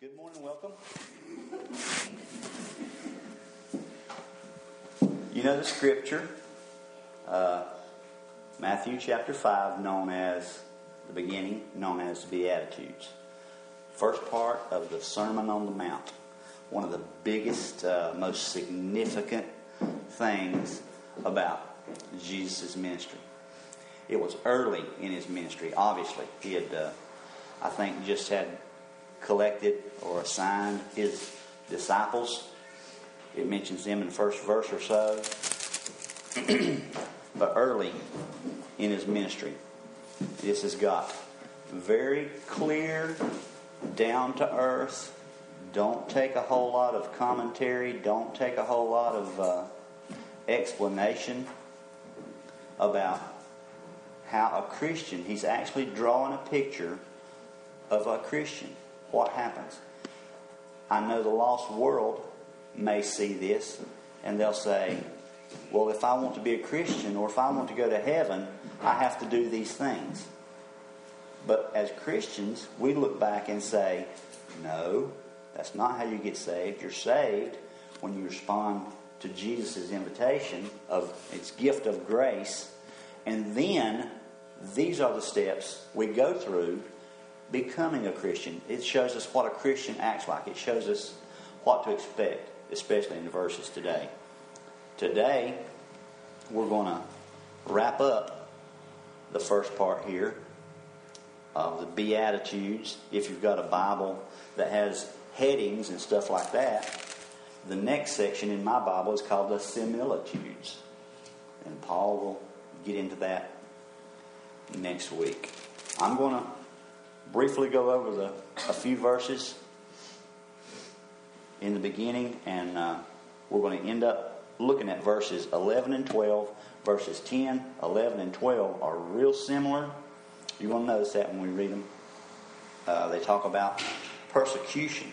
Good morning, welcome. You know the scripture, uh, Matthew chapter 5, known as the beginning, known as the Beatitudes. First part of the Sermon on the Mount. One of the biggest, uh, most significant things about Jesus' ministry. It was early in his ministry, obviously. He had, uh, I think, just had collected or assigned his disciples. It mentions them in the first verse or so. but early in his ministry, this has got very clear, down to earth. Don't take a whole lot of commentary. Don't take a whole lot of uh, explanation about how a Christian, he's actually drawing a picture of a Christian. What happens? I know the lost world may see this and they'll say, well, if I want to be a Christian or if I want to go to heaven, I have to do these things. But as Christians, we look back and say, no, that's not how you get saved. You're saved when you respond to Jesus' invitation of its gift of grace. And then these are the steps we go through becoming a Christian. It shows us what a Christian acts like. It shows us what to expect, especially in the verses today. Today, we're going to wrap up the first part here of the Beatitudes. If you've got a Bible that has headings and stuff like that, the next section in my Bible is called the Similitudes. And Paul will get into that next week. I'm going to briefly go over the, a few verses in the beginning, and uh, we're going to end up looking at verses 11 and 12. Verses 10, 11, and 12 are real similar. You to notice that when we read them. Uh, they talk about persecution.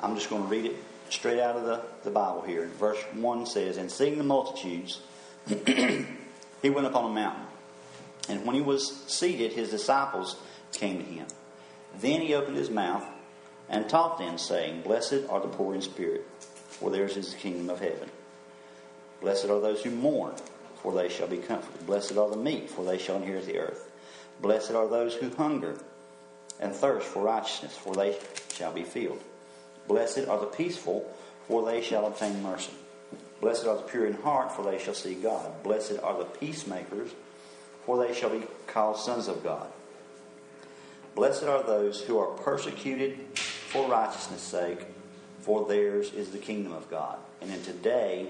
I'm just going to read it straight out of the, the Bible here. Verse 1 says, And seeing the multitudes, he went up on a mountain. And when he was seated, his disciples came to him. Then he opened his mouth and taught them, saying, Blessed are the poor in spirit, for theirs is the kingdom of heaven. Blessed are those who mourn, for they shall be comforted. Blessed are the meek, for they shall inherit the earth. Blessed are those who hunger and thirst for righteousness, for they shall be filled. Blessed are the peaceful, for they shall obtain mercy. Blessed are the pure in heart, for they shall see God. Blessed are the peacemakers, for they shall be called sons of God. Blessed are those who are persecuted for righteousness' sake, for theirs is the kingdom of God. And then today,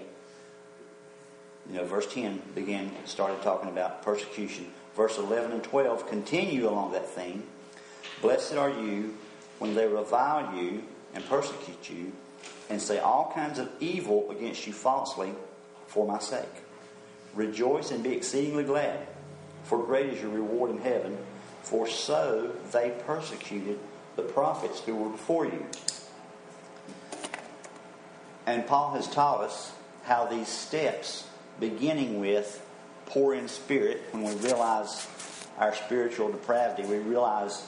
you know, verse 10 began, started talking about persecution. Verse 11 and 12 continue along that theme. Blessed are you when they revile you and persecute you and say all kinds of evil against you falsely for my sake. Rejoice and be exceedingly glad for great is your reward in heaven, for so they persecuted the prophets who were before you. And Paul has taught us how these steps, beginning with poor in spirit, when we realize our spiritual depravity, we realize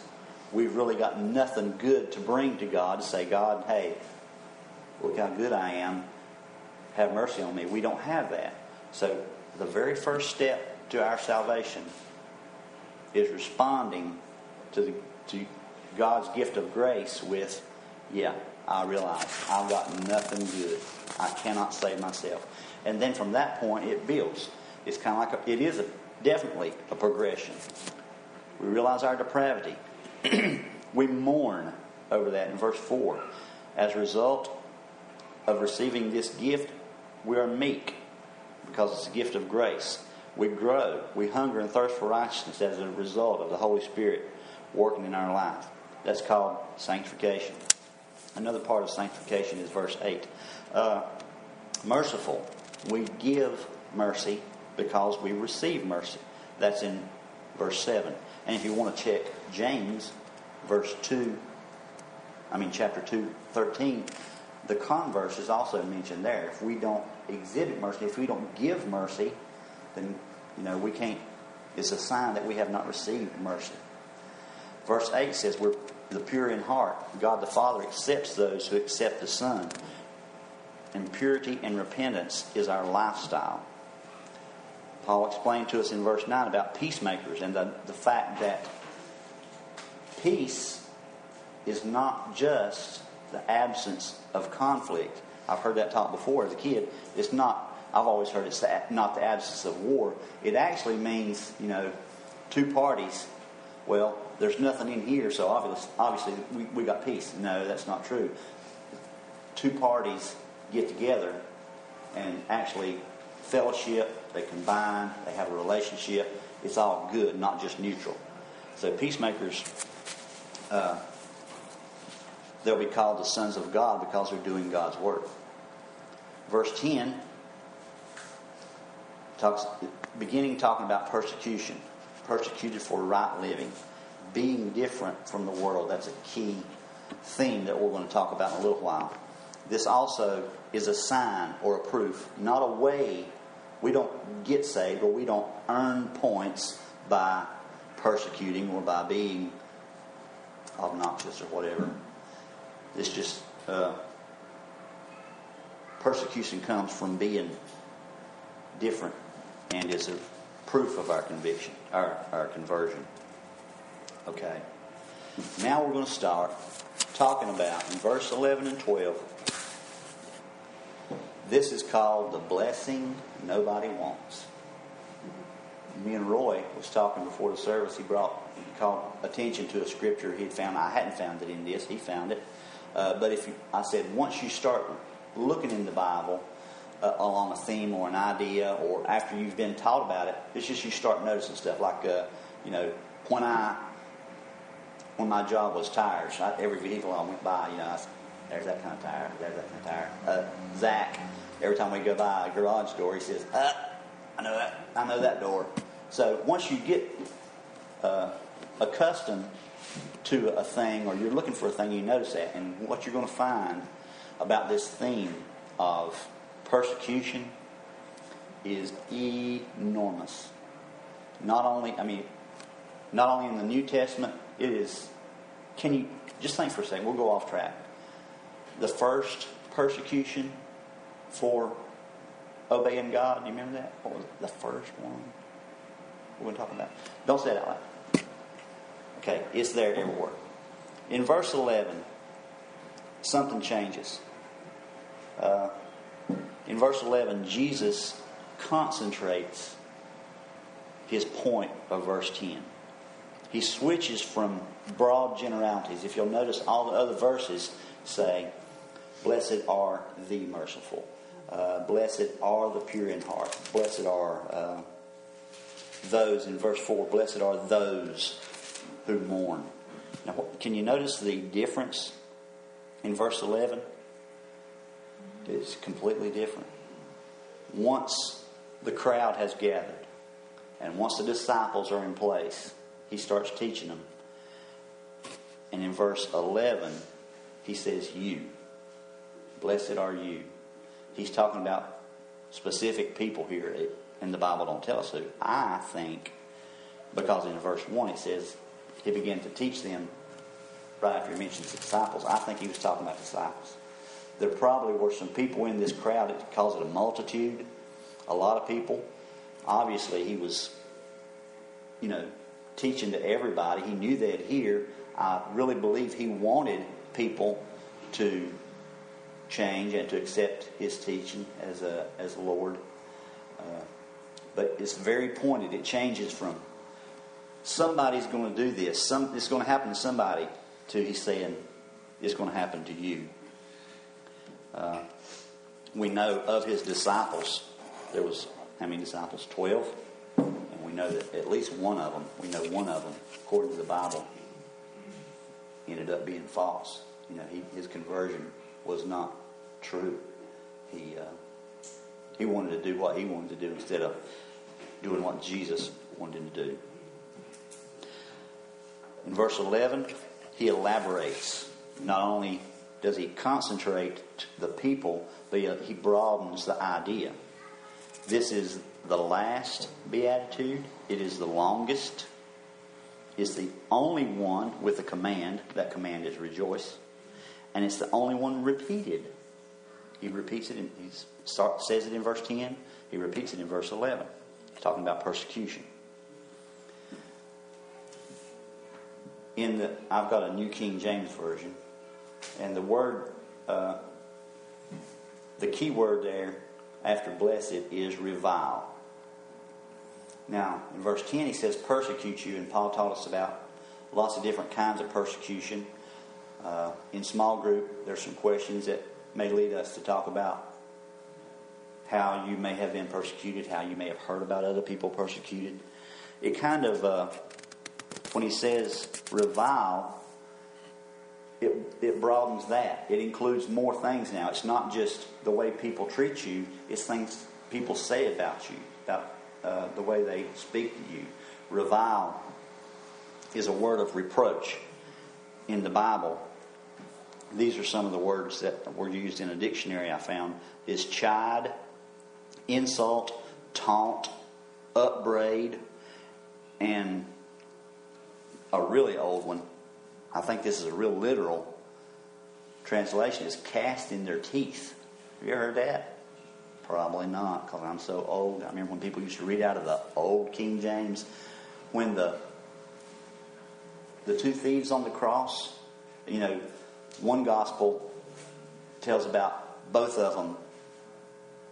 we've really got nothing good to bring to God to say, God, hey, look how good I am. Have mercy on me. We don't have that. So the very first step to our salvation is responding to, the, to God's gift of grace with, yeah, I realize I've got nothing good. I cannot save myself. And then from that point, it builds. It's kind of like, a, it is a, definitely a progression. We realize our depravity. we mourn over that in verse 4. As a result of receiving this gift, we are meek because it's a gift of grace. We grow. We hunger and thirst for righteousness as a result of the Holy Spirit working in our life. That's called sanctification. Another part of sanctification is verse 8. Uh, merciful. We give mercy because we receive mercy. That's in verse 7. And if you want to check James, verse 2, I mean, chapter 2, 13, the converse is also mentioned there. If we don't exhibit mercy, if we don't give mercy, then you know, we can't, it's a sign that we have not received mercy. Verse 8 says we're the pure in heart. God the Father accepts those who accept the Son. And purity and repentance is our lifestyle. Paul explained to us in verse 9 about peacemakers and the, the fact that peace is not just the absence of conflict. I've heard that taught before as a kid. It's not, I've always heard it's the, not the absence of war. It actually means, you know, two parties. Well, there's nothing in here, so obviously, obviously we, we got peace. No, that's not true. Two parties get together and actually fellowship, they combine, they have a relationship. It's all good, not just neutral. So peacemakers, uh, they'll be called the sons of God because they're doing God's work. Verse 10 talks, beginning talking about persecution, persecuted for right living, being different from the world. That's a key theme that we're going to talk about in a little while. This also is a sign or a proof, not a way. We don't get saved or we don't earn points by persecuting or by being obnoxious or whatever. It's just uh, persecution comes from being different and is a proof of our conviction, our, our conversion. Okay. Now we're going to start talking about in verse 11 and 12. This is called the blessing nobody wants. Me and Roy was talking before the service. He brought he called attention to a scripture he had found. I hadn't found it in this. He found it. Uh, but if you, I said once you start looking in the Bible uh, along a theme or an idea, or after you've been taught about it, it's just you start noticing stuff like uh, you know when I when my job was tires, I, every vehicle I went by, you know, I, there's that kind of tire, there's that kind of tire. Uh, Zach, every time we go by a garage door, he says, uh, I know that, I know that door. So once you get uh, accustomed to a thing or you're looking for a thing, you notice that. And what you're going to find about this theme of persecution is enormous. Not only, I mean, not only in the New Testament, it is. Can you just think for a second? We'll go off track. The first persecution for obeying God. Do you remember that? What was it? The first one we're going to talk about. Don't say it out loud. Okay, it's there everywhere. In verse 11, something changes. Uh, in verse 11, Jesus concentrates his point of verse 10. He switches from broad generalities. If you'll notice, all the other verses say, Blessed are the merciful. Uh, blessed are the pure in heart. Blessed are uh, those, in verse 4, blessed are those who mourn. Now, can you notice the difference in verse 11? It's completely different. Once the crowd has gathered, and once the disciples are in place, he starts teaching them. And in verse 11, he says, You. Blessed are you. He's talking about specific people here, and the Bible don't tell us who. I think, because in verse 1 it says, he began to teach them right after he mentions the disciples. I think he was talking about disciples. There probably were some people in this crowd It calls it a multitude, a lot of people. Obviously, he was, you know, teaching to everybody. He knew they'd hear. I really believe he wanted people to change and to accept his teaching as a as Lord. Uh, but it's very pointed. It changes from somebody's going to do this. Some, it's going to happen to somebody. To he's saying, it's going to happen to you. Uh, we know of his disciples. There was how many disciples? Twelve, and we know that at least one of them. We know one of them, according to the Bible, ended up being false. You know, he, his conversion was not true. He uh, he wanted to do what he wanted to do instead of doing what Jesus wanted him to do. In verse 11, he elaborates. Not only does he concentrate the people, but he broadens the idea. This is the last beatitude, it is the longest, it's the only one with a command. That command is rejoice. And it's the only one repeated. He repeats it, he start, says it in verse 10, he repeats it in verse 11, talking about persecution. In the, I've got a New King James Version, and the word, uh, the key word there after blessed is revile. Now, in verse 10, he says persecute you, and Paul taught us about lots of different kinds of persecution. Uh, in small group, there's some questions that may lead us to talk about how you may have been persecuted, how you may have heard about other people persecuted. It kind of, uh, when he says revile, it, it broadens that. It includes more things now. It's not just the way people treat you, it's things people say about you, about uh, the way they speak to you. Revile is a word of reproach in the Bible. These are some of the words that were used in a dictionary I found is chide, insult, taunt, upbraid, and a really old one. I think this is a real literal translation is cast in their teeth. Have you ever heard that? Probably not, because I'm so old. I remember when people used to read out of the old King James, when the the two thieves on the cross, you know, one gospel tells about both of them,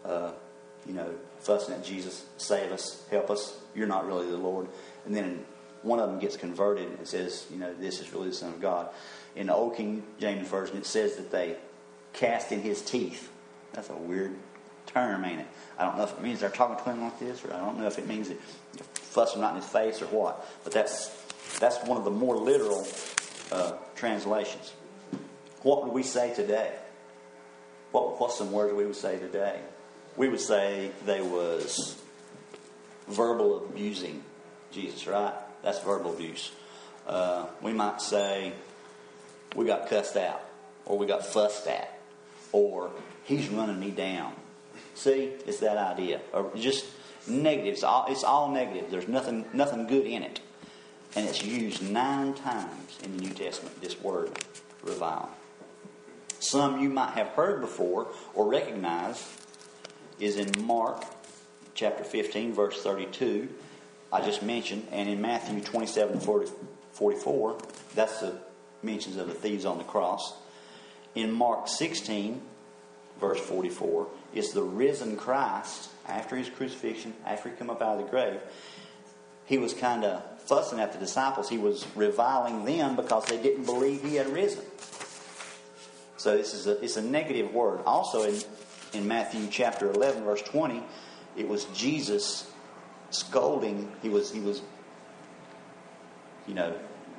uh, you know, fussing at Jesus, save us, help us. You're not really the Lord. And then one of them gets converted and says, you know, this is really the Son of God. In the Old King James Version, it says that they cast in his teeth. That's a weird term, ain't it? I don't know if it means they're talking to him like this, or I don't know if it means that fussing right in his face or what. But that's that's one of the more literal uh, translations. What would we say today? What what's some words we would say today? We would say they was verbal abusing Jesus, right? That's verbal abuse. Uh, we might say we got cussed out, or we got fussed at, or he's running me down See, it's that idea. Or just negative. It's all, it's all negative. There's nothing, nothing good in it. And it's used nine times in the New Testament, this word, revile. Some you might have heard before or recognize is in Mark chapter 15, verse 32, I just mentioned, and in Matthew 27, 40, 44, that's the mentions of the thieves on the cross. In Mark 16, verse 44, is the risen Christ after his crucifixion, after he come up out of the grave. He was kind of fussing at the disciples. He was reviling them because they didn't believe he had risen. So this is a, it's a negative word. Also in, in Matthew chapter 11, verse 20, it was Jesus scolding. He was, he was, you know,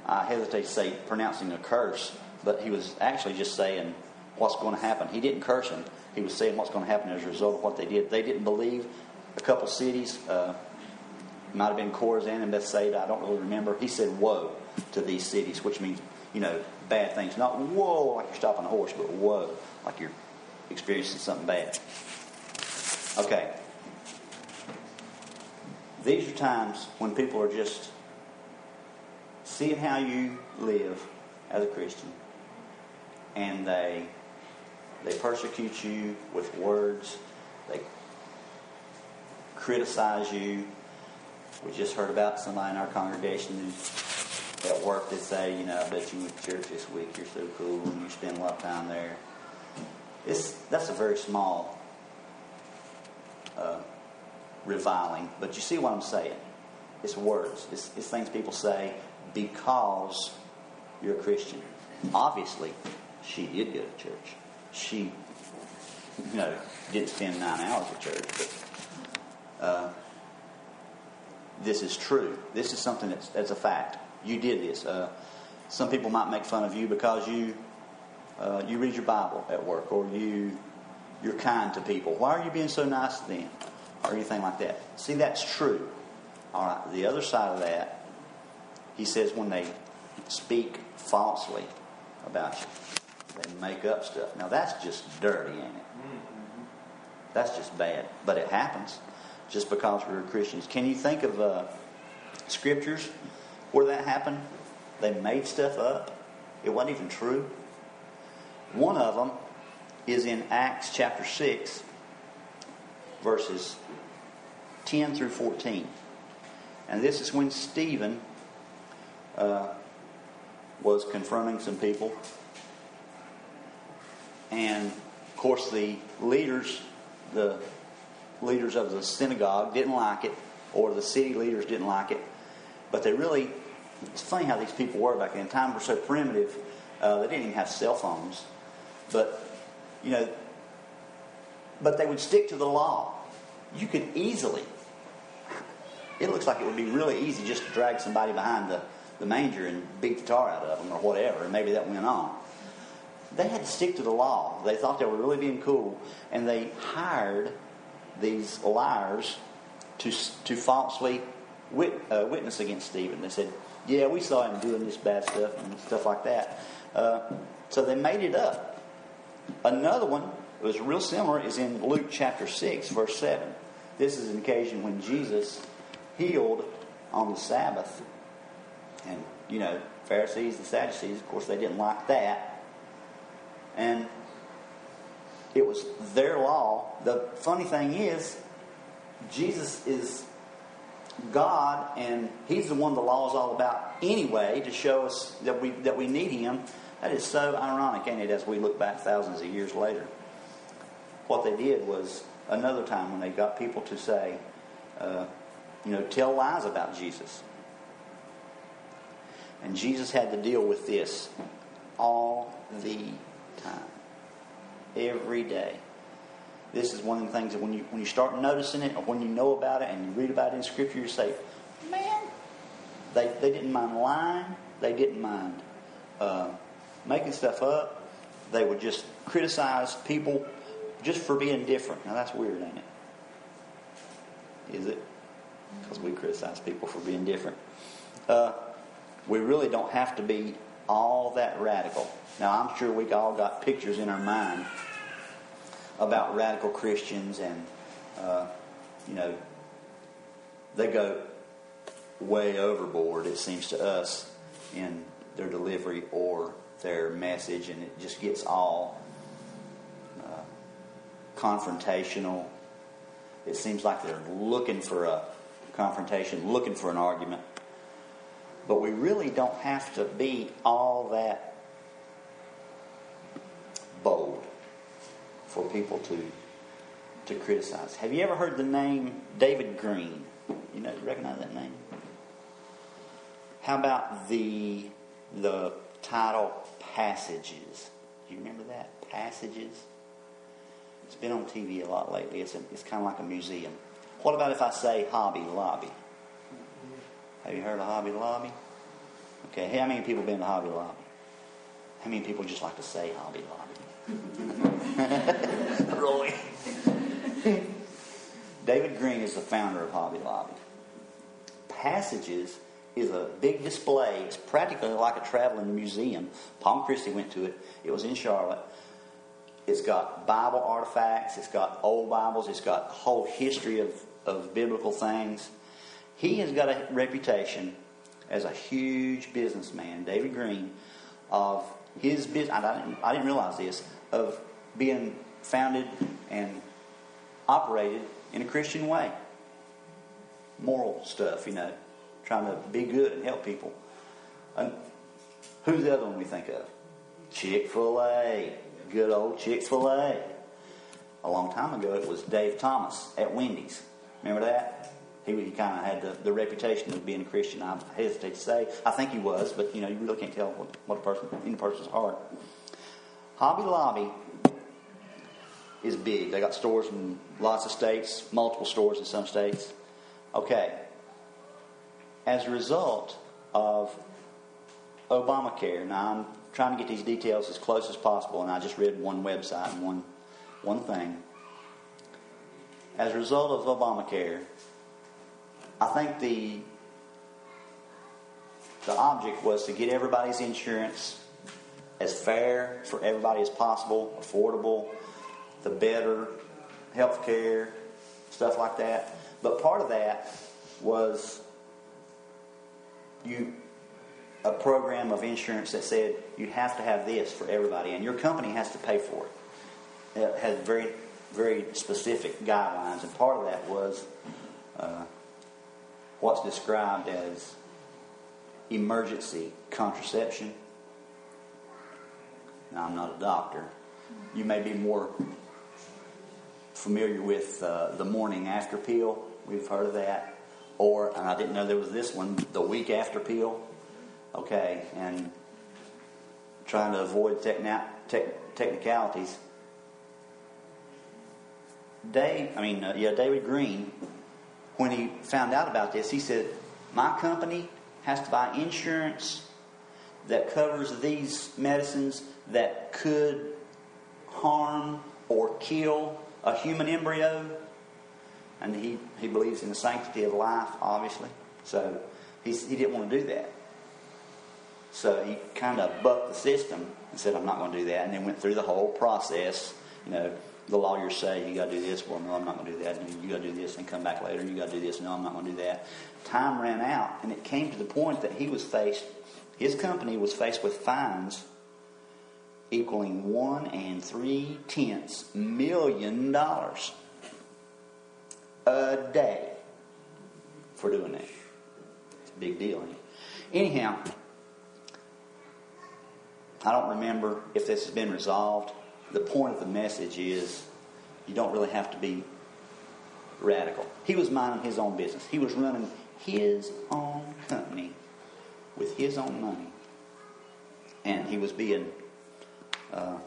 I hesitate to say pronouncing a curse, but he was actually just saying what's going to happen. He didn't curse him he was saying what's going to happen as a result of what they did. They didn't believe a couple cities, uh, might have been Chorazin and Bethsaida, I don't really remember. He said, Woe to these cities, which means, you know, bad things. Not whoa like you're stopping a horse, but whoa like you're experiencing something bad. Okay. These are times when people are just seeing how you live as a Christian and they they persecute you with words. They criticize you. We just heard about somebody in our congregation at work that say, you know, I bet you went to church this week. You're so cool and you spend a lot of time there. It's, that's a very small uh, reviling. But you see what I'm saying? It's words. It's, it's things people say because you're a Christian. Obviously, she did go to church she, you know, didn't spend nine hours at church, but uh, this is true. This is something that's, that's a fact. You did this. Uh, some people might make fun of you because you uh, you read your Bible at work, or you you're kind to people. Why are you being so nice to them, or anything like that? See, that's true. All right. The other side of that, he says, when they speak falsely about you. They make up stuff. Now that's just dirty, ain't it? That's just bad. But it happens just because we're Christians. Can you think of uh, scriptures where that happened, they made stuff up. It wasn't even true. One of them is in Acts chapter 6, verses 10 through 14. And this is when Stephen uh, was confronting some people. And of course, the leaders, the leaders of the synagogue didn't like it, or the city leaders didn't like it. But they really, it's funny how these people were back then. Times were so primitive, uh, they didn't even have cell phones. But, you know, but they would stick to the law. You could easily, it looks like it would be really easy just to drag somebody behind the, the manger and beat the tar out of them or whatever, and maybe that went on. They had to stick to the law. They thought they were really being cool, and they hired these liars to, to falsely wit, uh, witness against Stephen. They said, Yeah, we saw him doing this bad stuff and stuff like that. Uh, so they made it up. Another one was real similar is in Luke chapter 6, verse 7. This is an occasion when Jesus healed on the Sabbath. And, you know, Pharisees and Sadducees, of course, they didn't like that. And it was their law. The funny thing is, Jesus is God, and He's the one the law is all about anyway to show us that we that we need Him. That is so ironic, ain't it? As we look back thousands of years later, what they did was another time when they got people to say, uh, you know, tell lies about Jesus. And Jesus had to deal with this all the time, every day. This is one of the things that when you when you start noticing it, or when you know about it, and you read about it in Scripture, you say, "Man, they they didn't mind lying. They didn't mind uh, making stuff up. They would just criticize people just for being different. Now that's weird, ain't it? Is it? Because we criticize people for being different. Uh, we really don't have to be all that radical. Now, I'm sure we all got pictures in our mind about radical Christians, and uh, you know, they go way overboard. It seems to us in their delivery or their message, and it just gets all confrontational. It seems like they're looking for a confrontation, looking for an argument. But we really don't have to be all that bold for people to to criticize. Have you ever heard the name David Green? You know, recognize that name? How about the the title Passages? Do you remember that? Passages? It's been on TV a lot lately. It's, a, it's kind of like a museum. What about if I say Hobby Lobby? Have you heard of Hobby Lobby? Okay, how many people been to Hobby Lobby? How many people just like to say Hobby Lobby? Roy. David Green is the founder of Hobby Lobby. Passages is a big display. It's practically like a traveling museum. Palm Christie went to it. It was in Charlotte. It's got Bible artifacts. It's got old Bibles. It's got a whole history of, of biblical things. He has got a reputation as a huge businessman, David Green, of his business. I didn't, I didn't realize this of being founded and operated in a Christian way. Moral stuff, you know, trying to be good and help people. And who's the other one we think of? Chick fil A. Good old Chick fil A. A long time ago, it was Dave Thomas at Wendy's. Remember that? He, he kind of had the, the reputation of being a Christian. I hesitate to say. I think he was, but you know, you really can't tell what, what a person in a person's heart. Hobby Lobby is big. They got stores in lots of states, multiple stores in some states. Okay. As a result of Obamacare, now I'm trying to get these details as close as possible, and I just read one website and one one thing. As a result of Obamacare, I think the the object was to get everybody's insurance as fair for everybody as possible, affordable, the better health care, stuff like that. But part of that was you a program of insurance that said you have to have this for everybody, and your company has to pay for it. It has very, very specific guidelines, and part of that was uh, what's described as emergency contraception. Now, I'm not a doctor. You may be more familiar with uh, the morning after pill. We've heard of that. Or, and I didn't know there was this one, the week after pill. Okay, and trying to avoid techna- tech- technicalities. Dave, I mean, uh, yeah, David Green, when he found out about this, he said, My company has to buy insurance that covers these medicines that could harm or kill a human embryo. And he, he believes in the sanctity of life, obviously. So he, he didn't want to do that. So he kind of bucked the system and said, I'm not going to do that. And then went through the whole process. You know, the lawyers say, you got to do this. Well, no, I'm not going to do that. You got to do this and come back later. You got to do this. No, I'm not going to do that. Time ran out, and it came to the point that he was faced, his company was faced with fines equaling one and three tenths million dollars a day for doing that. It's a big deal. Anyhow, I don't remember if this has been resolved. The point of the message is you don't really have to be radical. He was minding his own business. He was running his own company with his own money. And he was being uh,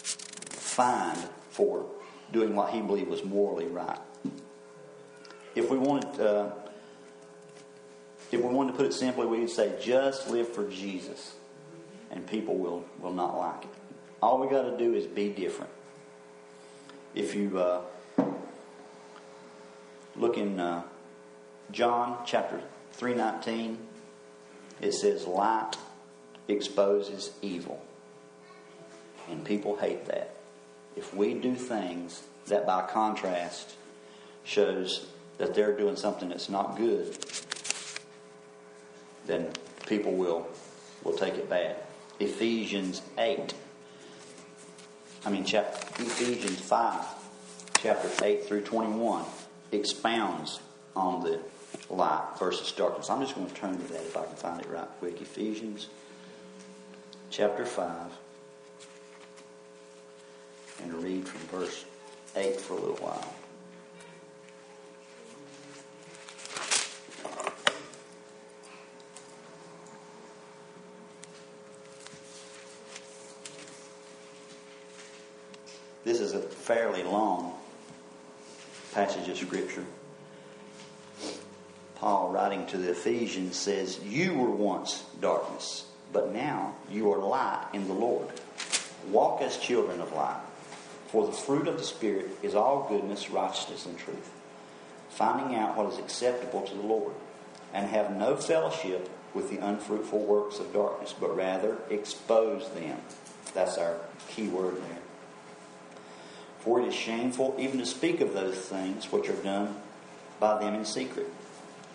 fined for doing what he believed was morally right. If we wanted, uh, if we wanted to put it simply, we would say, just live for Jesus and people will, will not like it. All we got to do is be different. If you uh, look in uh, John chapter 319, it says, Light exposes evil. And people hate that. If we do things that by contrast shows that they're doing something that's not good, then people will, will take it bad. Ephesians 8. I mean, chapter, Ephesians 5, chapters 8 through 21, expounds on the light versus darkness. I'm just going to turn to that if I can find it right quick. Ephesians chapter 5, and read from verse 8 for a little while. This is a fairly long passage of Scripture. Paul, writing to the Ephesians, says, You were once darkness, but now you are light in the Lord. Walk as children of light. For the fruit of the Spirit is all goodness, righteousness, and truth, finding out what is acceptable to the Lord, and have no fellowship with the unfruitful works of darkness, but rather expose them. That's our key word there. For it is shameful even to speak of those things which are done by them in secret.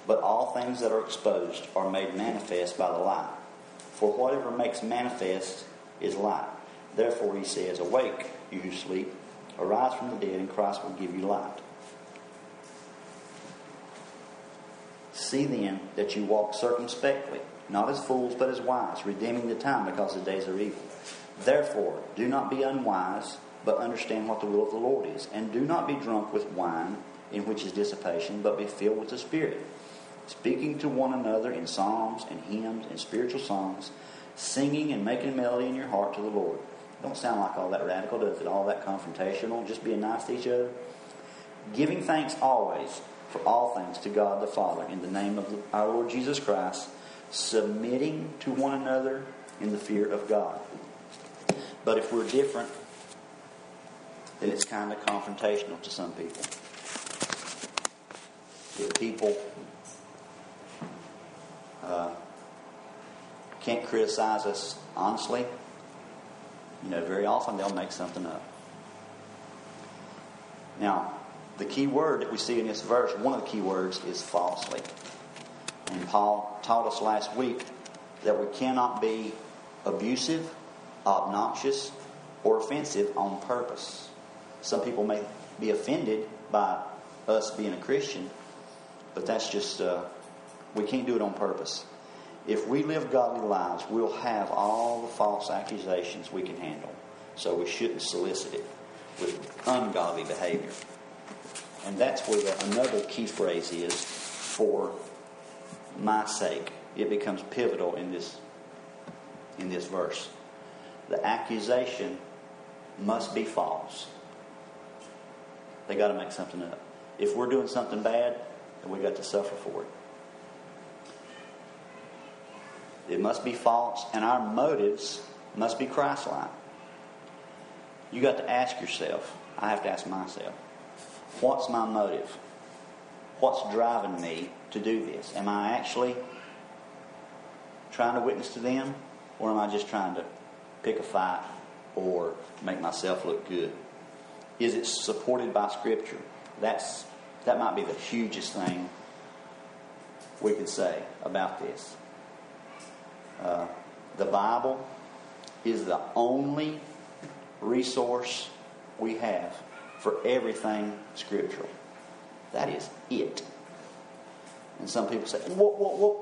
But all things that are exposed are made manifest by the light. For whatever makes manifest is light. Therefore he says, Awake, you who sleep, arise from the dead, and Christ will give you light. See then that you walk circumspectly, not as fools, but as wise, redeeming the time because the days are evil. Therefore, do not be unwise but understand what the will of the Lord is. And do not be drunk with wine, in which is dissipation, but be filled with the Spirit, speaking to one another in psalms and hymns and spiritual songs, singing and making melody in your heart to the Lord. Don't sound like all that radical, does it? All that confrontational, just being nice to each other. Giving thanks always for all things to God the Father in the name of our Lord Jesus Christ, submitting to one another in the fear of God. But if we're different, then it's kind of confrontational to some people. People uh, can't criticize us honestly, you know, very often they'll make something up. Now, the key word that we see in this verse, one of the key words is falsely. And Paul taught us last week that we cannot be abusive, obnoxious, or offensive on purpose. Some people may be offended by us being a Christian, but that's just, uh, we can't do it on purpose. If we live godly lives, we'll have all the false accusations we can handle. So we shouldn't solicit it with ungodly behavior. And that's where the, another key phrase is for my sake. It becomes pivotal in this in this verse. The accusation must be false. They got to make something up. If we're doing something bad, then we got to suffer for it. It must be false, and our motives must be Christ-like. You got to ask yourself. I have to ask myself, what's my motive? What's driving me to do this? Am I actually trying to witness to them, or am I just trying to pick a fight or make myself look good? Is it supported by Scripture? That's that might be the hugest thing we can say about this. Uh, the Bible is the only resource we have for everything scriptural. That is it. And some people say, what, what, what,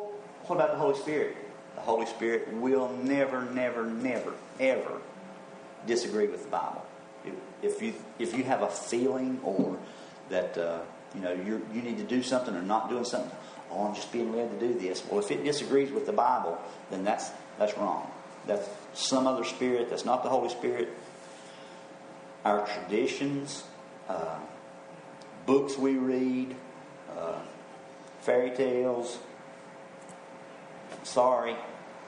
what about the Holy Spirit? The Holy Spirit will never, never, never, ever disagree with the Bible. If, you if you have a feeling or that uh, you know you you need to do something or not doing something, oh, I'm just being led to do this. Well, if it disagrees with the Bible, then that's that's wrong. That's some other spirit. That's not the Holy Spirit. Our traditions, uh, books we read, uh, fairy tales. Sorry,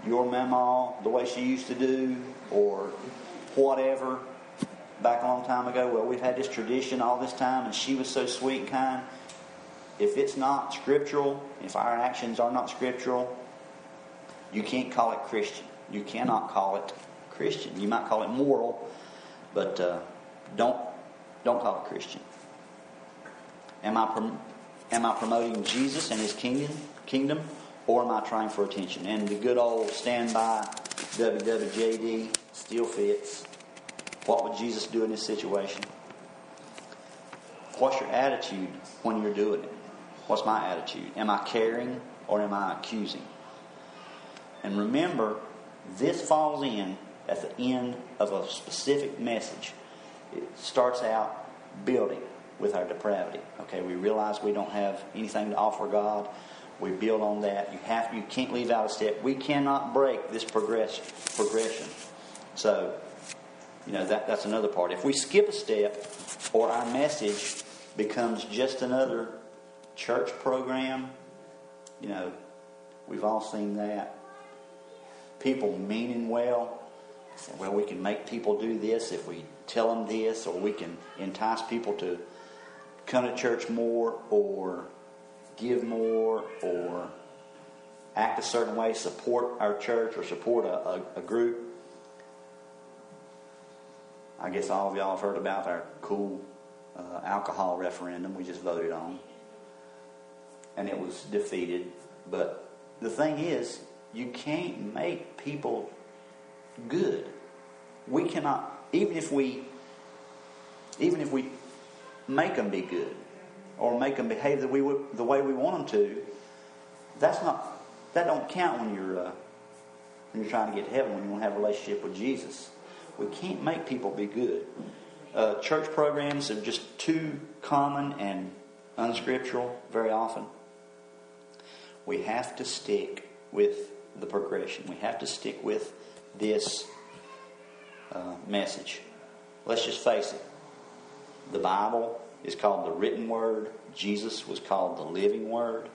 your mama, the way she used to do, or whatever back a long time ago. Well, we've had this tradition all this time, and she was so sweet and kind. If it's not scriptural, if our actions are not scriptural, you can't call it Christian. You cannot call it Christian. You might call it moral, but uh, don't don't call it Christian. Am I prom- am I promoting Jesus and His kingdom kingdom, or am I trying for attention? And the good old standby WWJD still fits. What would Jesus do in this situation? What's your attitude when you're doing it? What's my attitude? Am I caring or am I accusing? And remember, this falls in at the end of a specific message. It starts out building with our depravity. Okay, we realize we don't have anything to offer God. We build on that. You have you can't leave out a step. We cannot break this progress progression. So, you know that that's another part. If we skip a step, or our message becomes just another church program, you know, we've all seen that. People meaning well, well, we can make people do this if we tell them this, or we can entice people to come to church more, or give more, or act a certain way, support our church, or support a, a, a group. I guess all of y'all have heard about our cool uh, alcohol referendum we just voted on. And it was defeated. But the thing is, you can't make people good. We cannot, even if we, even if we make them be good or make them behave the, we, the way we want them to, that's not, that don't count when you're, uh, when you're trying to get to heaven, when you want to have a relationship with Jesus. We can't make people be good. Uh, church programs are just too common and unscriptural very often. We have to stick with the progression. We have to stick with this uh, message. Let's just face it. The Bible is called the written word. Jesus was called the living word.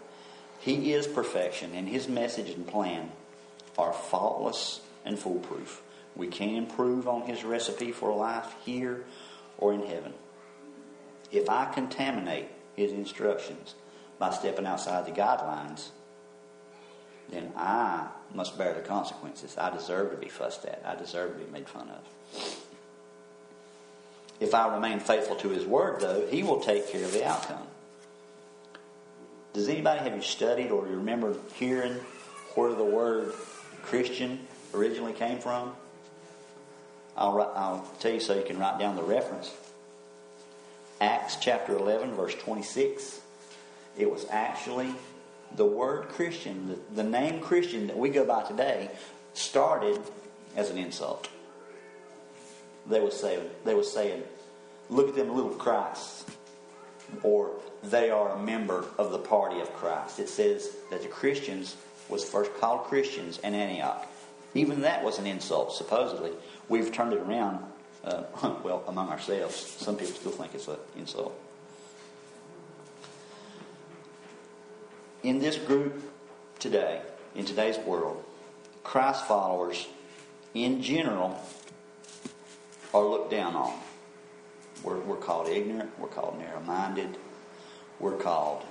He is perfection, and his message and plan are faultless and foolproof. We can't improve on his recipe for life here or in heaven. If I contaminate his instructions by stepping outside the guidelines, then I must bear the consequences. I deserve to be fussed at. I deserve to be made fun of. If I remain faithful to his word, though, he will take care of the outcome. Does anybody have you studied or you remember hearing where the word Christian originally came from? I'll, write, I'll tell you so you can write down the reference. Acts chapter 11, verse 26. It was actually the word Christian, the, the name Christian that we go by today, started as an insult. They were saying, they were saying, look at them little Christs, or they are a member of the party of Christ. It says that the Christians was first called Christians in Antioch. Even that was an insult, supposedly. We've turned it around, uh, well, among ourselves. Some people still think it's an insult. In this group today, in today's world, Christ followers in general are looked down on. We're, we're called ignorant, we're called narrow minded, we're called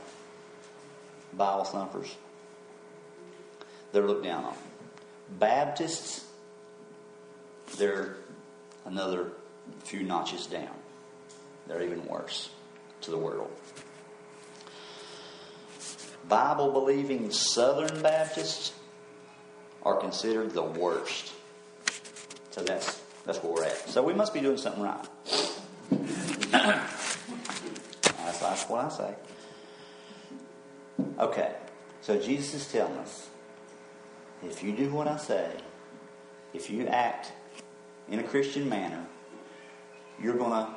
Bible thumpers. They're looked down on. Baptists, they're another few notches down. They're even worse to the world. Bible believing Southern Baptists are considered the worst. So that's that's where we're at. So we must be doing something right. that's, that's what I say. Okay, so Jesus is telling us if you do what I say, if you act in a Christian manner, you're going to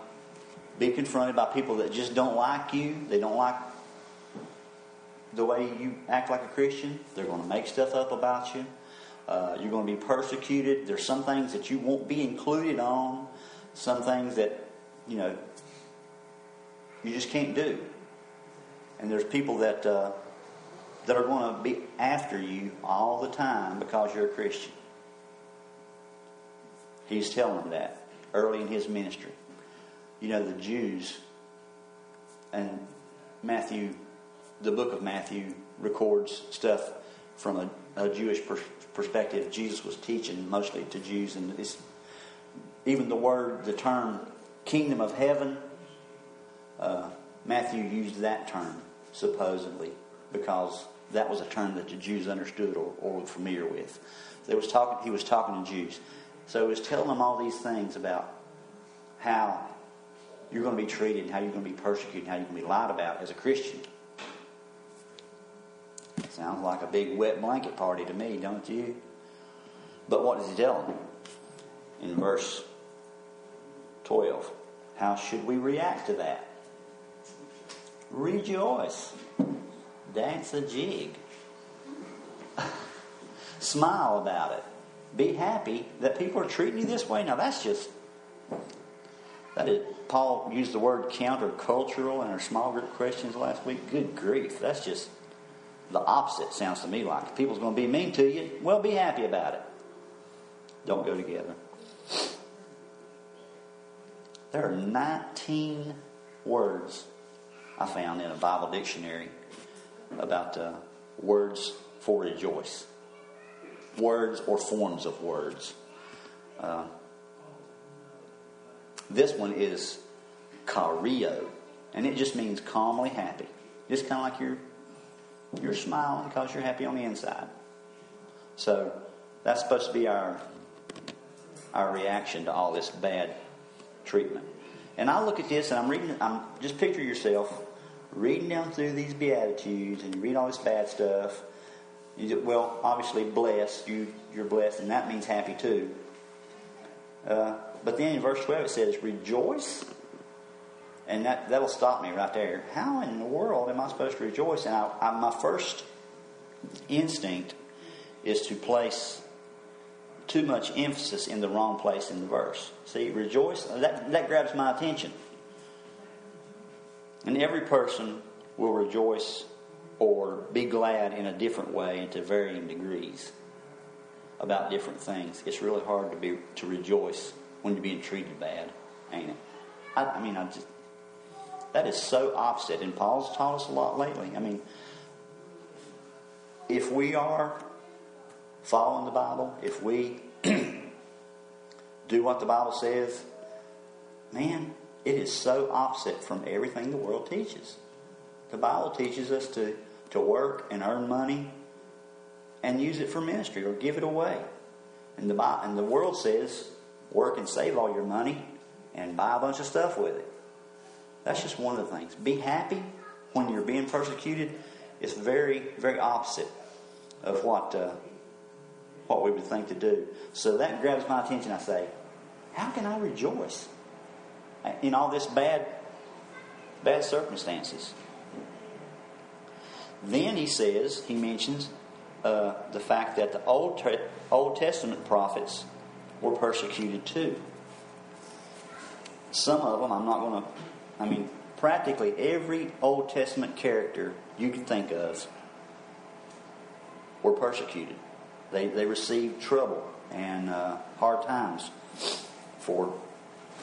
be confronted by people that just don't like you. They don't like the way you act like a Christian. They're going to make stuff up about you. Uh, you're going to be persecuted. There's some things that you won't be included on. Some things that, you know, you just can't do. And there's people that uh, that are going to be after you all the time because you're a Christian. He's telling them that early in his ministry. You know, the Jews and Matthew, the book of Matthew records stuff from a, a Jewish per- perspective. Jesus was teaching mostly to Jews, and even the word, the term kingdom of heaven, uh, Matthew used that term supposedly because that was a term that the Jews understood or, or were familiar with. They was talking, he was talking to Jews. So he was telling them all these things about how you're going to be treated, how you're going to be persecuted, how you're going to be lied about as a Christian. Sounds like a big wet blanket party to me, don't you? But what does he tell them? In verse 12, how should we react to that? Rejoice dance a jig. Smile about it. Be happy that people are treating you this way. Now that's just that is Paul used the word countercultural in our small group questions last week. Good grief. That's just the opposite sounds to me like. If people's going to be mean to you, well be happy about it. Don't go together. There are 19 words I found in a Bible dictionary about uh, words for rejoice. Words or forms of words. Uh, this one is chario, and it just means calmly happy. Just kind of like you're you're smiling because you're happy on the inside. So that's supposed to be our our reaction to all this bad treatment. And I look at this and I'm reading. I'm just picture yourself reading down through these Beatitudes and you read all this bad stuff, you, well, obviously, blessed, you, you're blessed, and that means happy too. Uh, but then in verse 12 it says, rejoice. And that, that'll stop me right there. How in the world am I supposed to rejoice? And I, I, my first instinct is to place too much emphasis in the wrong place in the verse. See, rejoice, that, that grabs my attention. And every person will rejoice or be glad in a different way and to varying degrees about different things. It's really hard to be to rejoice when you're being treated bad, ain't it? I, I mean, I just that is so opposite, and Paul's taught us a lot lately. I mean, if we are following the Bible, if we do what the Bible says, man, it is so opposite from everything the world teaches. The Bible teaches us to to work and earn money and use it for ministry or give it away. And the, and the world says, work and save all your money and buy a bunch of stuff with it. That's just one of the things. Be happy when you're being persecuted. It's very, very opposite of what uh, what we would think to do. So that grabs my attention. I say, how can I rejoice in all this bad, bad circumstances? Then he says, he mentions uh, the fact that the Old, Old Testament prophets were persecuted too. Some of them, I'm not going to, I mean, practically every Old Testament character you can think of were persecuted. They, they received trouble and uh, hard times for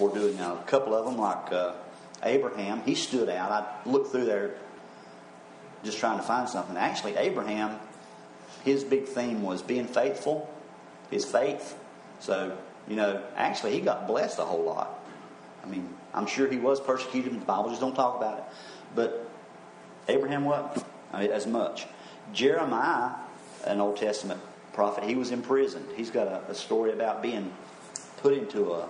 for doing that. A couple of them, like uh, Abraham, he stood out. I looked through there just trying to find something. Actually, Abraham, his big theme was being faithful, his faith. So, you know, actually, he got blessed a whole lot. I mean, I'm sure he was persecuted. The Bible just don't talk about it. But Abraham wasn't I mean, as much. Jeremiah, an Old Testament prophet, he was imprisoned. He's got a, a story about being put into a,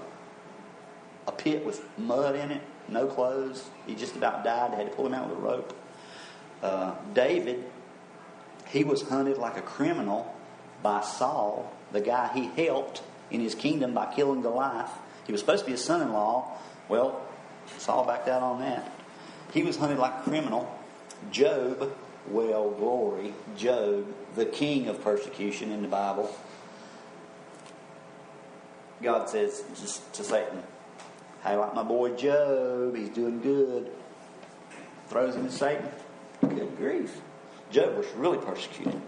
a pit with mud in it, no clothes. He just about died. They had to pull him out with a rope. Uh, David, he was hunted like a criminal by Saul, the guy he helped in his kingdom by killing Goliath. He was supposed to be his son in law. Well, Saul backed out on that. He was hunted like a criminal. Job, well, glory, Job, the king of persecution in the Bible. God says just to Satan, Hey, like my boy Job, he's doing good. Throws him to Satan. Good grief. Job was really persecuted.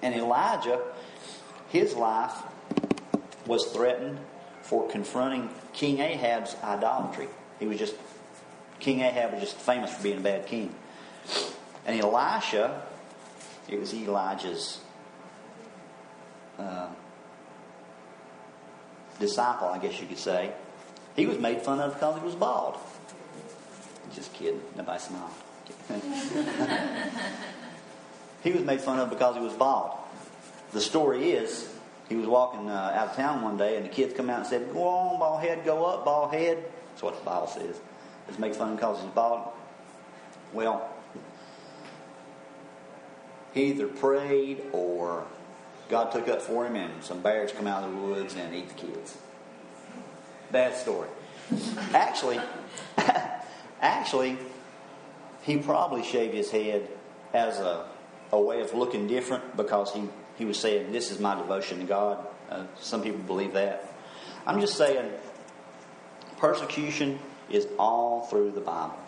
And Elijah, his life was threatened for confronting King Ahab's idolatry. He was just, King Ahab was just famous for being a bad king. And Elisha, it was Elijah's uh, disciple, I guess you could say. He was made fun of because he was bald. Just kidding. Nobody smiled. he was made fun of because he was bald. The story is, he was walking uh, out of town one day, and the kids come out and said, "Go on, bald head, go up, bald head." That's what the Bible says. Just make fun because he's bald. Well, he either prayed or God took up for him, and some bears come out of the woods and eat the kids. Bad story. Actually, actually, he probably shaved his head as a, a way of looking different because he, he was saying, This is my devotion to God. Uh, some people believe that. I'm just saying, persecution is all through the Bible.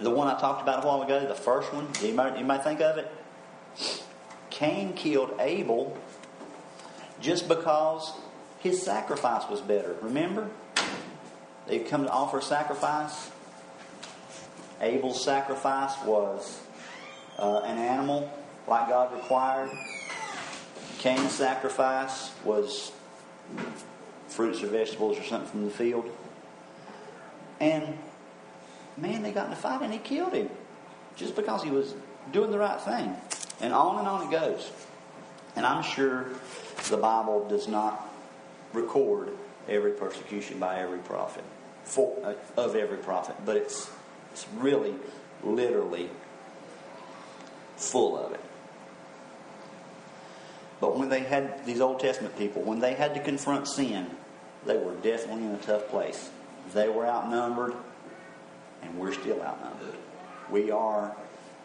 The one I talked about a while ago, the first one, anybody, anybody think of it? Cain killed Abel just because his sacrifice was better. Remember? They'd come to offer a sacrifice. Abel's sacrifice was uh, an animal like God required. Cain's sacrifice was fruits or vegetables or something from the field. And man, they got in a fight and he killed him just because he was doing the right thing. And on and on it goes. And I'm sure the Bible does not record every persecution by every prophet, for, uh, of every prophet, but it's, it's really, literally full of it. But when they had these Old Testament people, when they had to confront sin, they were definitely in a tough place. They were outnumbered and we're still outnumbered. We are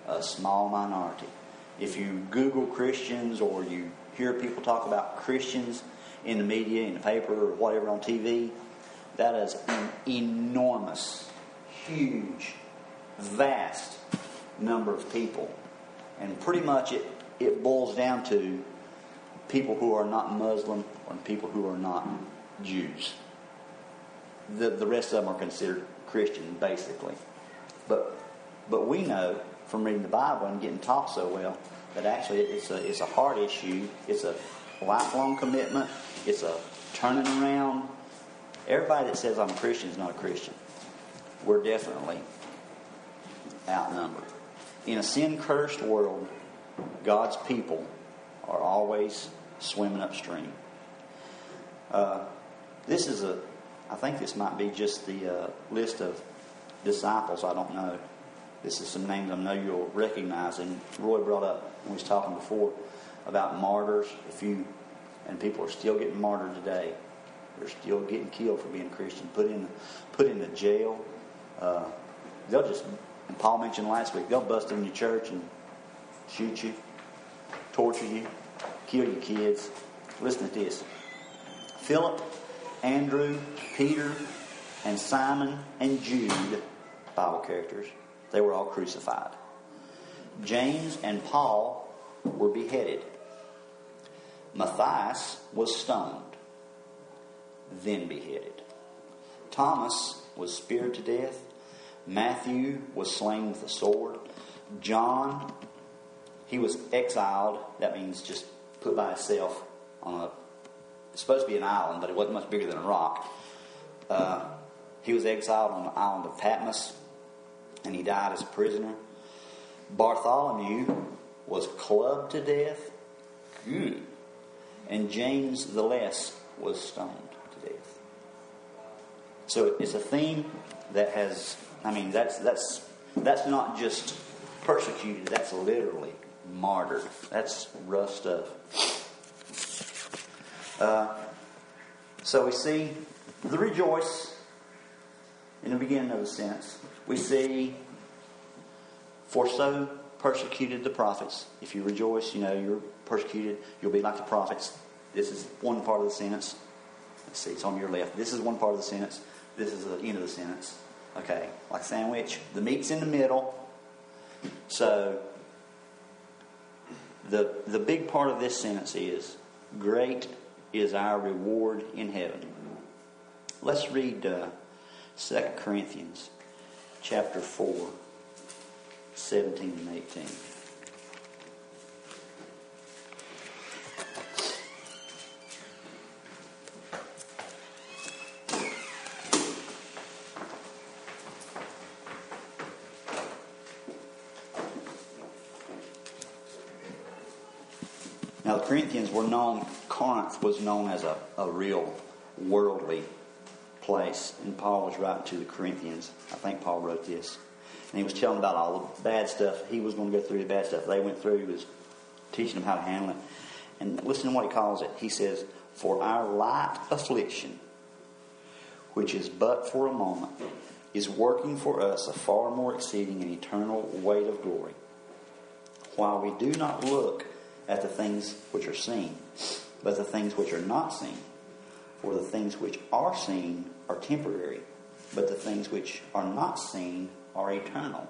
a small minority. If you Google Christians or you hear people talk about Christians in the media, in the paper, or whatever on TV, that is an enormous, huge, vast number of people. And pretty much it, it boils down to people who are not Muslim or people who are not Jews. The, the rest of them are considered Christian, basically. But but we know from reading the Bible and getting taught so well that actually it's a it's a heart issue. It's a lifelong commitment. It's a turning around. Everybody that says I'm a Christian is not a Christian. We're definitely outnumbered. in a sin cursed world, God's people are always swimming upstream. Uh, this is a, I think this might be just the uh, list of disciples. I don't know. This is some names I know you'll recognize. And Roy brought up when he was talking before about martyrs. If you and people are still getting martyred today, they're still getting killed for being a Christian, put in put into jail. Uh, they'll just, and Paul mentioned last week, they'll bust in your church and shoot you, torture you, kill your kids. Listen to this. Philip, Andrew, Peter, and Simon and Jude, Bible characters, they were all crucified. James and Paul were beheaded. Matthias was stoned, then beheaded. Thomas was speared to death. Matthew was slain with a sword. John, he was exiled. That means just put by himself on a. It's supposed to be an island, but it wasn't much bigger than a rock. Uh, he was exiled on the island of Patmos, and he died as a prisoner. Bartholomew was clubbed to death. Good. And James the Less was stoned to death. So it's a theme that has, I mean, that's, that's, that's not just persecuted, that's literally martyred. That's rough stuff. Uh, so we see the rejoice in the beginning of the sentence. We see, for so persecuted the prophets. If you rejoice, you know you're persecuted, you'll be like the prophets. This is one part of the sentence. Let's see, it's on your left. This is one part of the sentence. This is the end of the sentence. Okay, like sandwich. The meat's in the middle. So the the big part of this sentence is great is our reward in heaven. Let's read uh, 2 Corinthians chapter 4, 17 and 18. Now, the Corinthians were known, Corinth was known as a, a real worldly place. And Paul was writing to the Corinthians. I think Paul wrote this. And he was telling about all the bad stuff. He was going to go through the bad stuff they went through. He was teaching them how to handle it. And listen to what he calls it. He says, For our light affliction, which is but for a moment, is working for us a far more exceeding and eternal weight of glory. While we do not look at the things which are seen, but the things which are not seen. For the things which are seen are temporary, but the things which are not seen are eternal.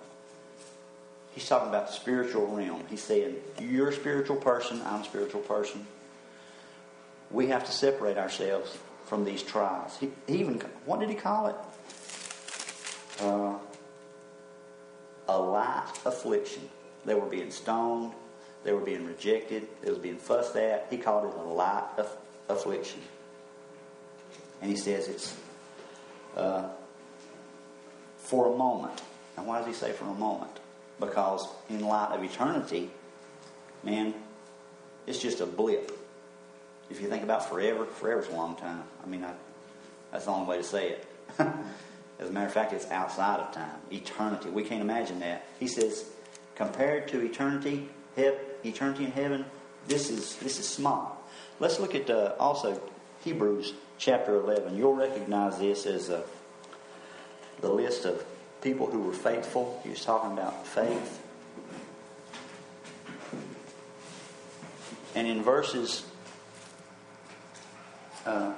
He's talking about the spiritual realm. He's saying, You're a spiritual person, I'm a spiritual person. We have to separate ourselves from these trials. He, he even, what did he call it? Uh, a light affliction. They were being stoned, they were being rejected, they was being fussed at. He called it a light aff- affliction. And he says it's uh, for a moment. Now, why does he say for a moment? Because in light of eternity, man, it's just a blip. If you think about forever, forever's a long time. I mean, I, that's the only way to say it. As a matter of fact, it's outside of time. Eternity. We can't imagine that. He says, compared to eternity, eternity in heaven, this is this is small. Let's look at uh, also Hebrews chapter 11. You'll recognize this as uh, the list of people who were faithful. He was talking about faith. And in verses uh,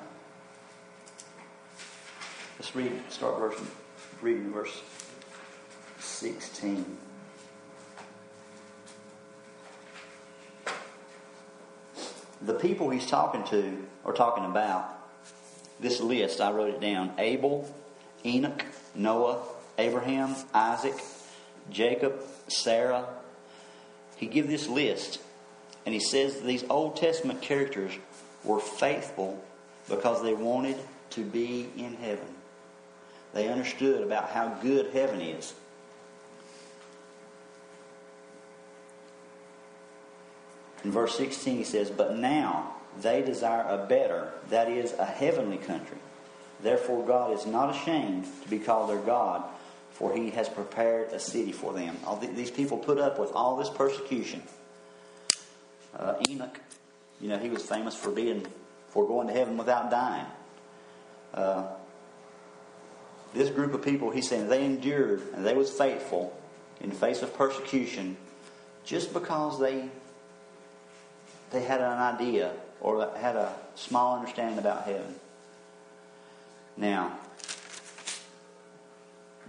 let's read start verse reading verse 16. the people he's talking to or talking about, this list, I wrote it down Abel, Enoch, Noah, Abraham, Isaac, Jacob, Sarah. He give this list, and he says these Old Testament characters were faithful because they wanted to be in heaven. They understood about how good heaven is. In verse 16, he says, But now they desire a better, that is, a heavenly country. Therefore, God is not ashamed to be called their God, for he has prepared a city for them. All these people put up with all this persecution. Uh, Enoch, you know, he was famous for being for going to heaven without dying. Uh, this group of people, he's saying, they endured and they was faithful in the face of persecution just because they they had an idea or had a small understanding about heaven. Now,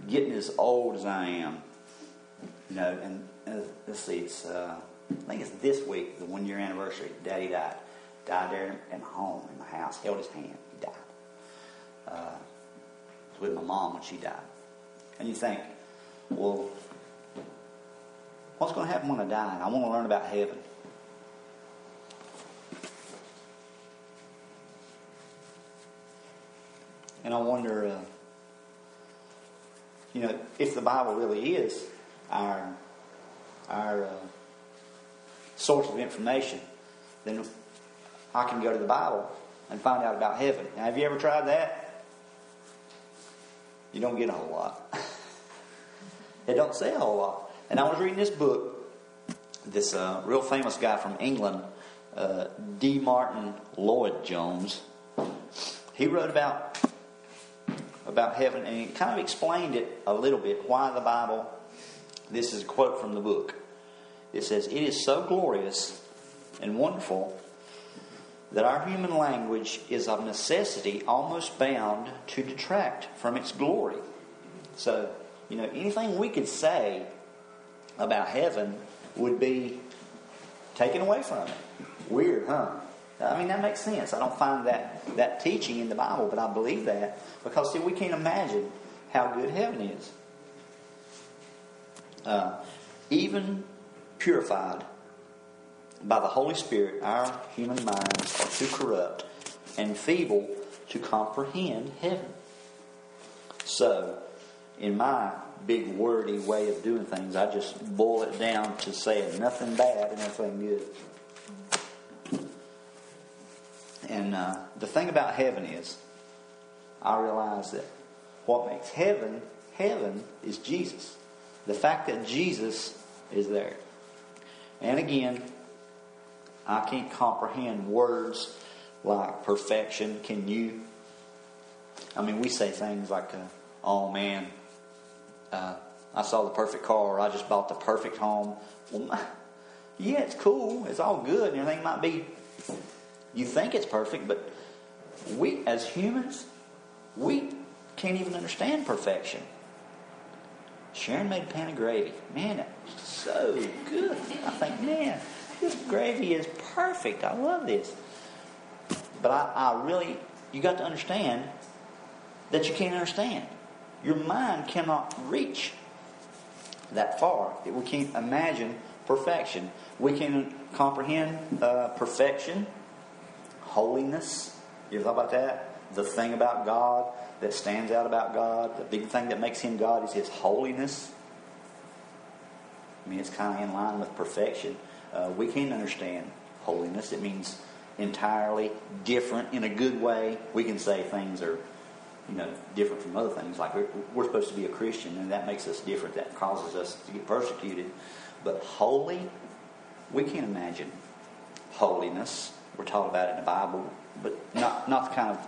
getting as old as I am, you know, and uh, let's see, it's uh, I think it's this week, the one year anniversary. Daddy died, died there in home in the house, held his hand, he died. Uh, with my mom when she died, and you think, well, what's going to happen when I die? I want to learn about heaven. And I wonder, uh, you know, if the Bible really is our our uh, source of information, then I can go to the Bible and find out about heaven. Now, have you ever tried that? You don't get a whole lot. it don't say a whole lot. And I was reading this book. This uh, real famous guy from England, uh, D. Martyn Lloyd Jones. He wrote about about heaven, and he kind of explained it a little bit why the Bible. This is a quote from the book. It says, It is so glorious and wonderful that our human language is of necessity almost bound to detract from its glory. So, you know, anything we could say about heaven would be taken away from it. Weird, huh? I mean, that makes sense. I don't find that, that teaching in the Bible, but I believe that because, see, we can't imagine how good heaven is. Uh, even purified by the Holy Spirit, our human minds are too corrupt and feeble to comprehend heaven. So, in my big wordy way of doing things, I just boil it down to saying nothing bad and everything good. And uh, the thing about heaven is, I realize that what makes heaven heaven is Jesus. The fact that Jesus is there. And again, I can't comprehend words like perfection. Can you? I mean, we say things like, uh, oh man, uh, I saw the perfect car, I just bought the perfect home. Well, yeah, it's cool. It's all good, and everything might be you think it's perfect, but we, as humans, we can't even understand perfection. Sharon made a pan of gravy. Man, it's so good. I think, man, this gravy is perfect. I love this. But I, I really, you got to understand that you can't understand. Your mind cannot reach that far. That We can't imagine perfection. We can comprehend uh, perfection holiness. You ever thought about that? The thing about God that stands out about God, the big thing that makes Him God is His holiness. I mean, it's kind of in line with perfection. Uh, we can't understand holiness. It means entirely different in a good way. We can say things are, you know, different from other things. Like we're, we're supposed to be a Christian, and that makes us different. That causes us to get persecuted. But holy, we can't imagine holiness. We're taught about it in the Bible, but not, not the kind of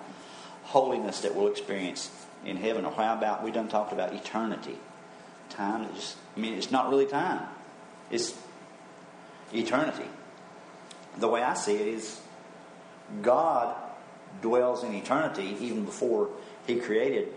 holiness that we'll experience in heaven. Or how about we done talked about eternity? Time just, I mean, it's not really time, it's eternity. The way I see it is God dwells in eternity even before He created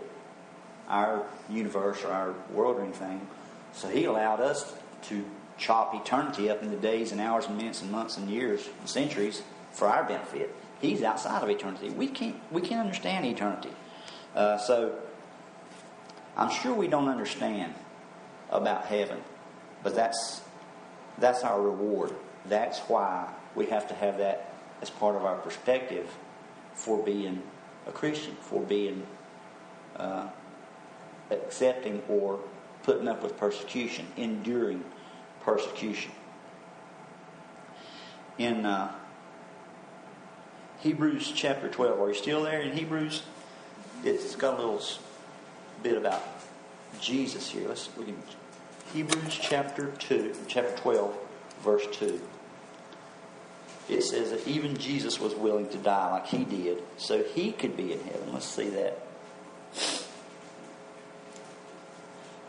our universe or our world or anything. So He allowed us to chop eternity up into days and hours and minutes and months and years and centuries for our benefit. He's outside of eternity. We can't we can't understand eternity. Uh, so I'm sure we don't understand about heaven, but that's that's our reward. That's why we have to have that as part of our perspective for being a Christian, for being uh, accepting or putting up with persecution, enduring persecution. in uh, Hebrews chapter 12. Are you still there in Hebrews? It's got a little bit about Jesus here. Let's look at Hebrews chapter 2, chapter 12, verse 2. It says that even Jesus was willing to die like he did so he could be in heaven. Let's see that.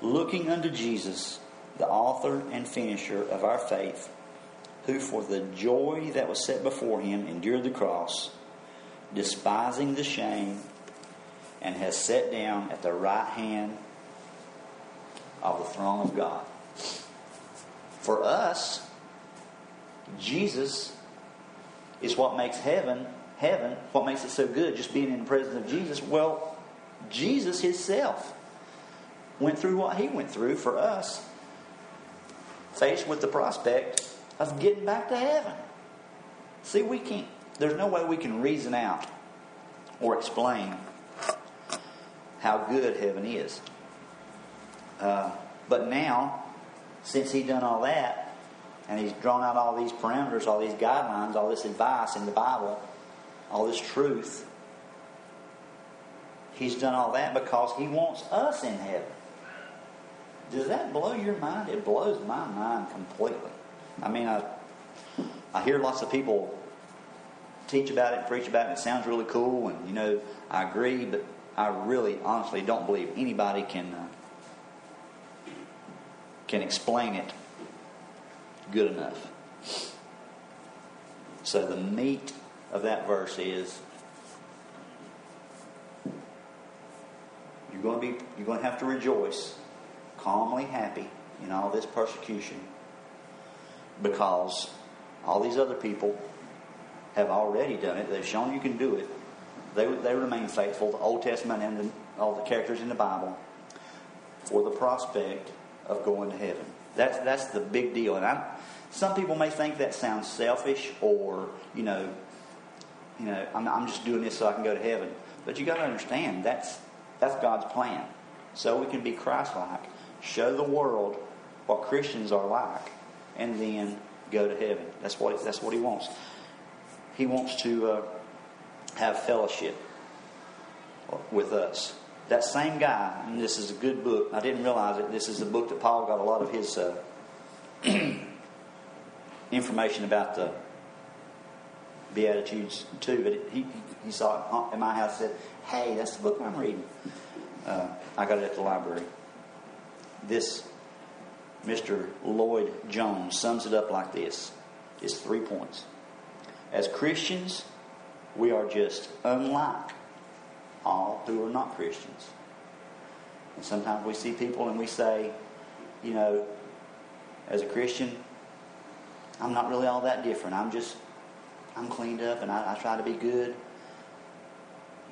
Looking unto Jesus, the author and finisher of our faith, who for the joy that was set before him endured the cross, despising the shame, and has sat down at the right hand of the throne of God. For us, Jesus is what makes heaven heaven, what makes it so good, just being in the presence of Jesus. Well, Jesus Himself went through what He went through for us, faced with the prospect of getting back to heaven. See, we can't, there's no way we can reason out or explain how good heaven is. Uh, but now, since he done all that, and he's drawn out all these parameters, all these guidelines, all this advice in the Bible, all this truth, he's done all that because he wants us in heaven. Does that blow your mind? It blows my mind completely. I mean, I, I hear lots of people teach about it, preach about it. And it sounds really cool, and you know, I agree, but I really, honestly, don't believe anybody can uh, can explain it good enough. So the meat of that verse is you're going to be you're going to have to rejoice, calmly happy in all this persecution because all these other people have already done it. They've shown you can do it. They, they remain faithful, the Old Testament and the, all the characters in the Bible, for the prospect of going to heaven. That's, that's the big deal. And I'm, some people may think that sounds selfish or, you know, you know, I'm, I'm just doing this so I can go to heaven. But you got to understand that's, that's God's plan. So we can be Christ like, show the world what Christians are like, and then go to heaven. That's what, that's what He wants. He wants to. Uh, have fellowship with us. That same guy, and this is a good book. I didn't realize it. This is the book that Paul got a lot of his uh, information about the Beatitudes too. But he, he saw it in my house. and Said, "Hey, that's the book I'm reading." Uh, I got it at the library. This Mr. Lloyd Jones sums it up like this: It's three points. As Christians, we are just unlike all who are not Christians. And sometimes we see people and we say, you know, as a Christian, I'm not really all that different. I'm just, I'm cleaned up and I, I try to be good.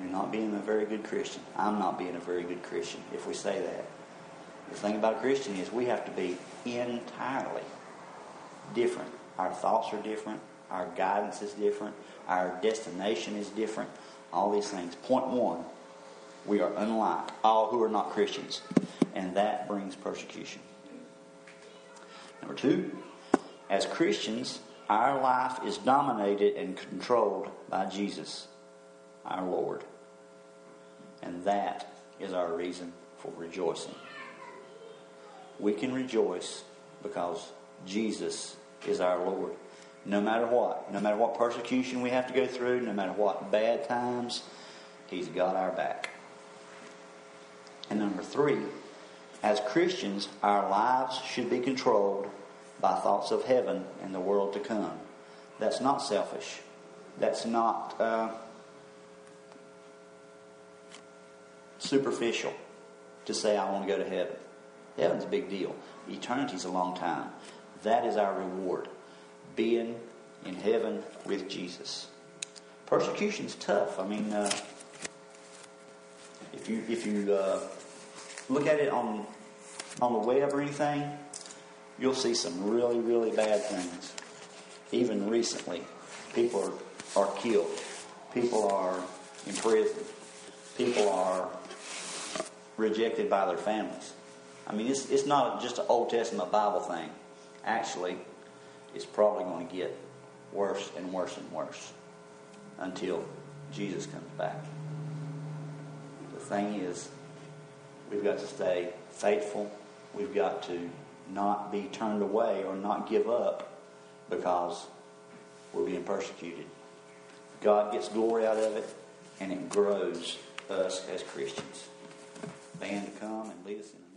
You're not being a very good Christian. I'm not being a very good Christian if we say that. The thing about a Christian is we have to be entirely different. Our thoughts are different. Our guidance is different. Our destination is different. All these things. Point one, we are unlike all who are not Christians. And that brings persecution. Number two, as Christians, our life is dominated and controlled by Jesus, our Lord. And that is our reason for rejoicing. We can rejoice because Jesus is our Lord no matter what. No matter what persecution we have to go through, no matter what bad times, He's got our back. And number three, as Christians, our lives should be controlled by thoughts of heaven and the world to come. That's not selfish. That's not uh, superficial to say, I want to go to heaven. Heaven's a big deal. Eternity's a long time. That is our reward being in heaven with Jesus. Persecution's tough. I mean, uh, if you if you uh, look at it on on the web or anything, you'll see some really really bad things. Even recently, people are, are killed. People are imprisoned. People are rejected by their families. I mean, it's, it's not just an Old Testament Bible thing. Actually, it's probably going to get worse and worse and worse until Jesus comes back. The thing is, we've got to stay faithful. We've got to not be turned away or not give up because we're being persecuted. God gets glory out of it, and it grows us as Christians. Band to come and lead us in.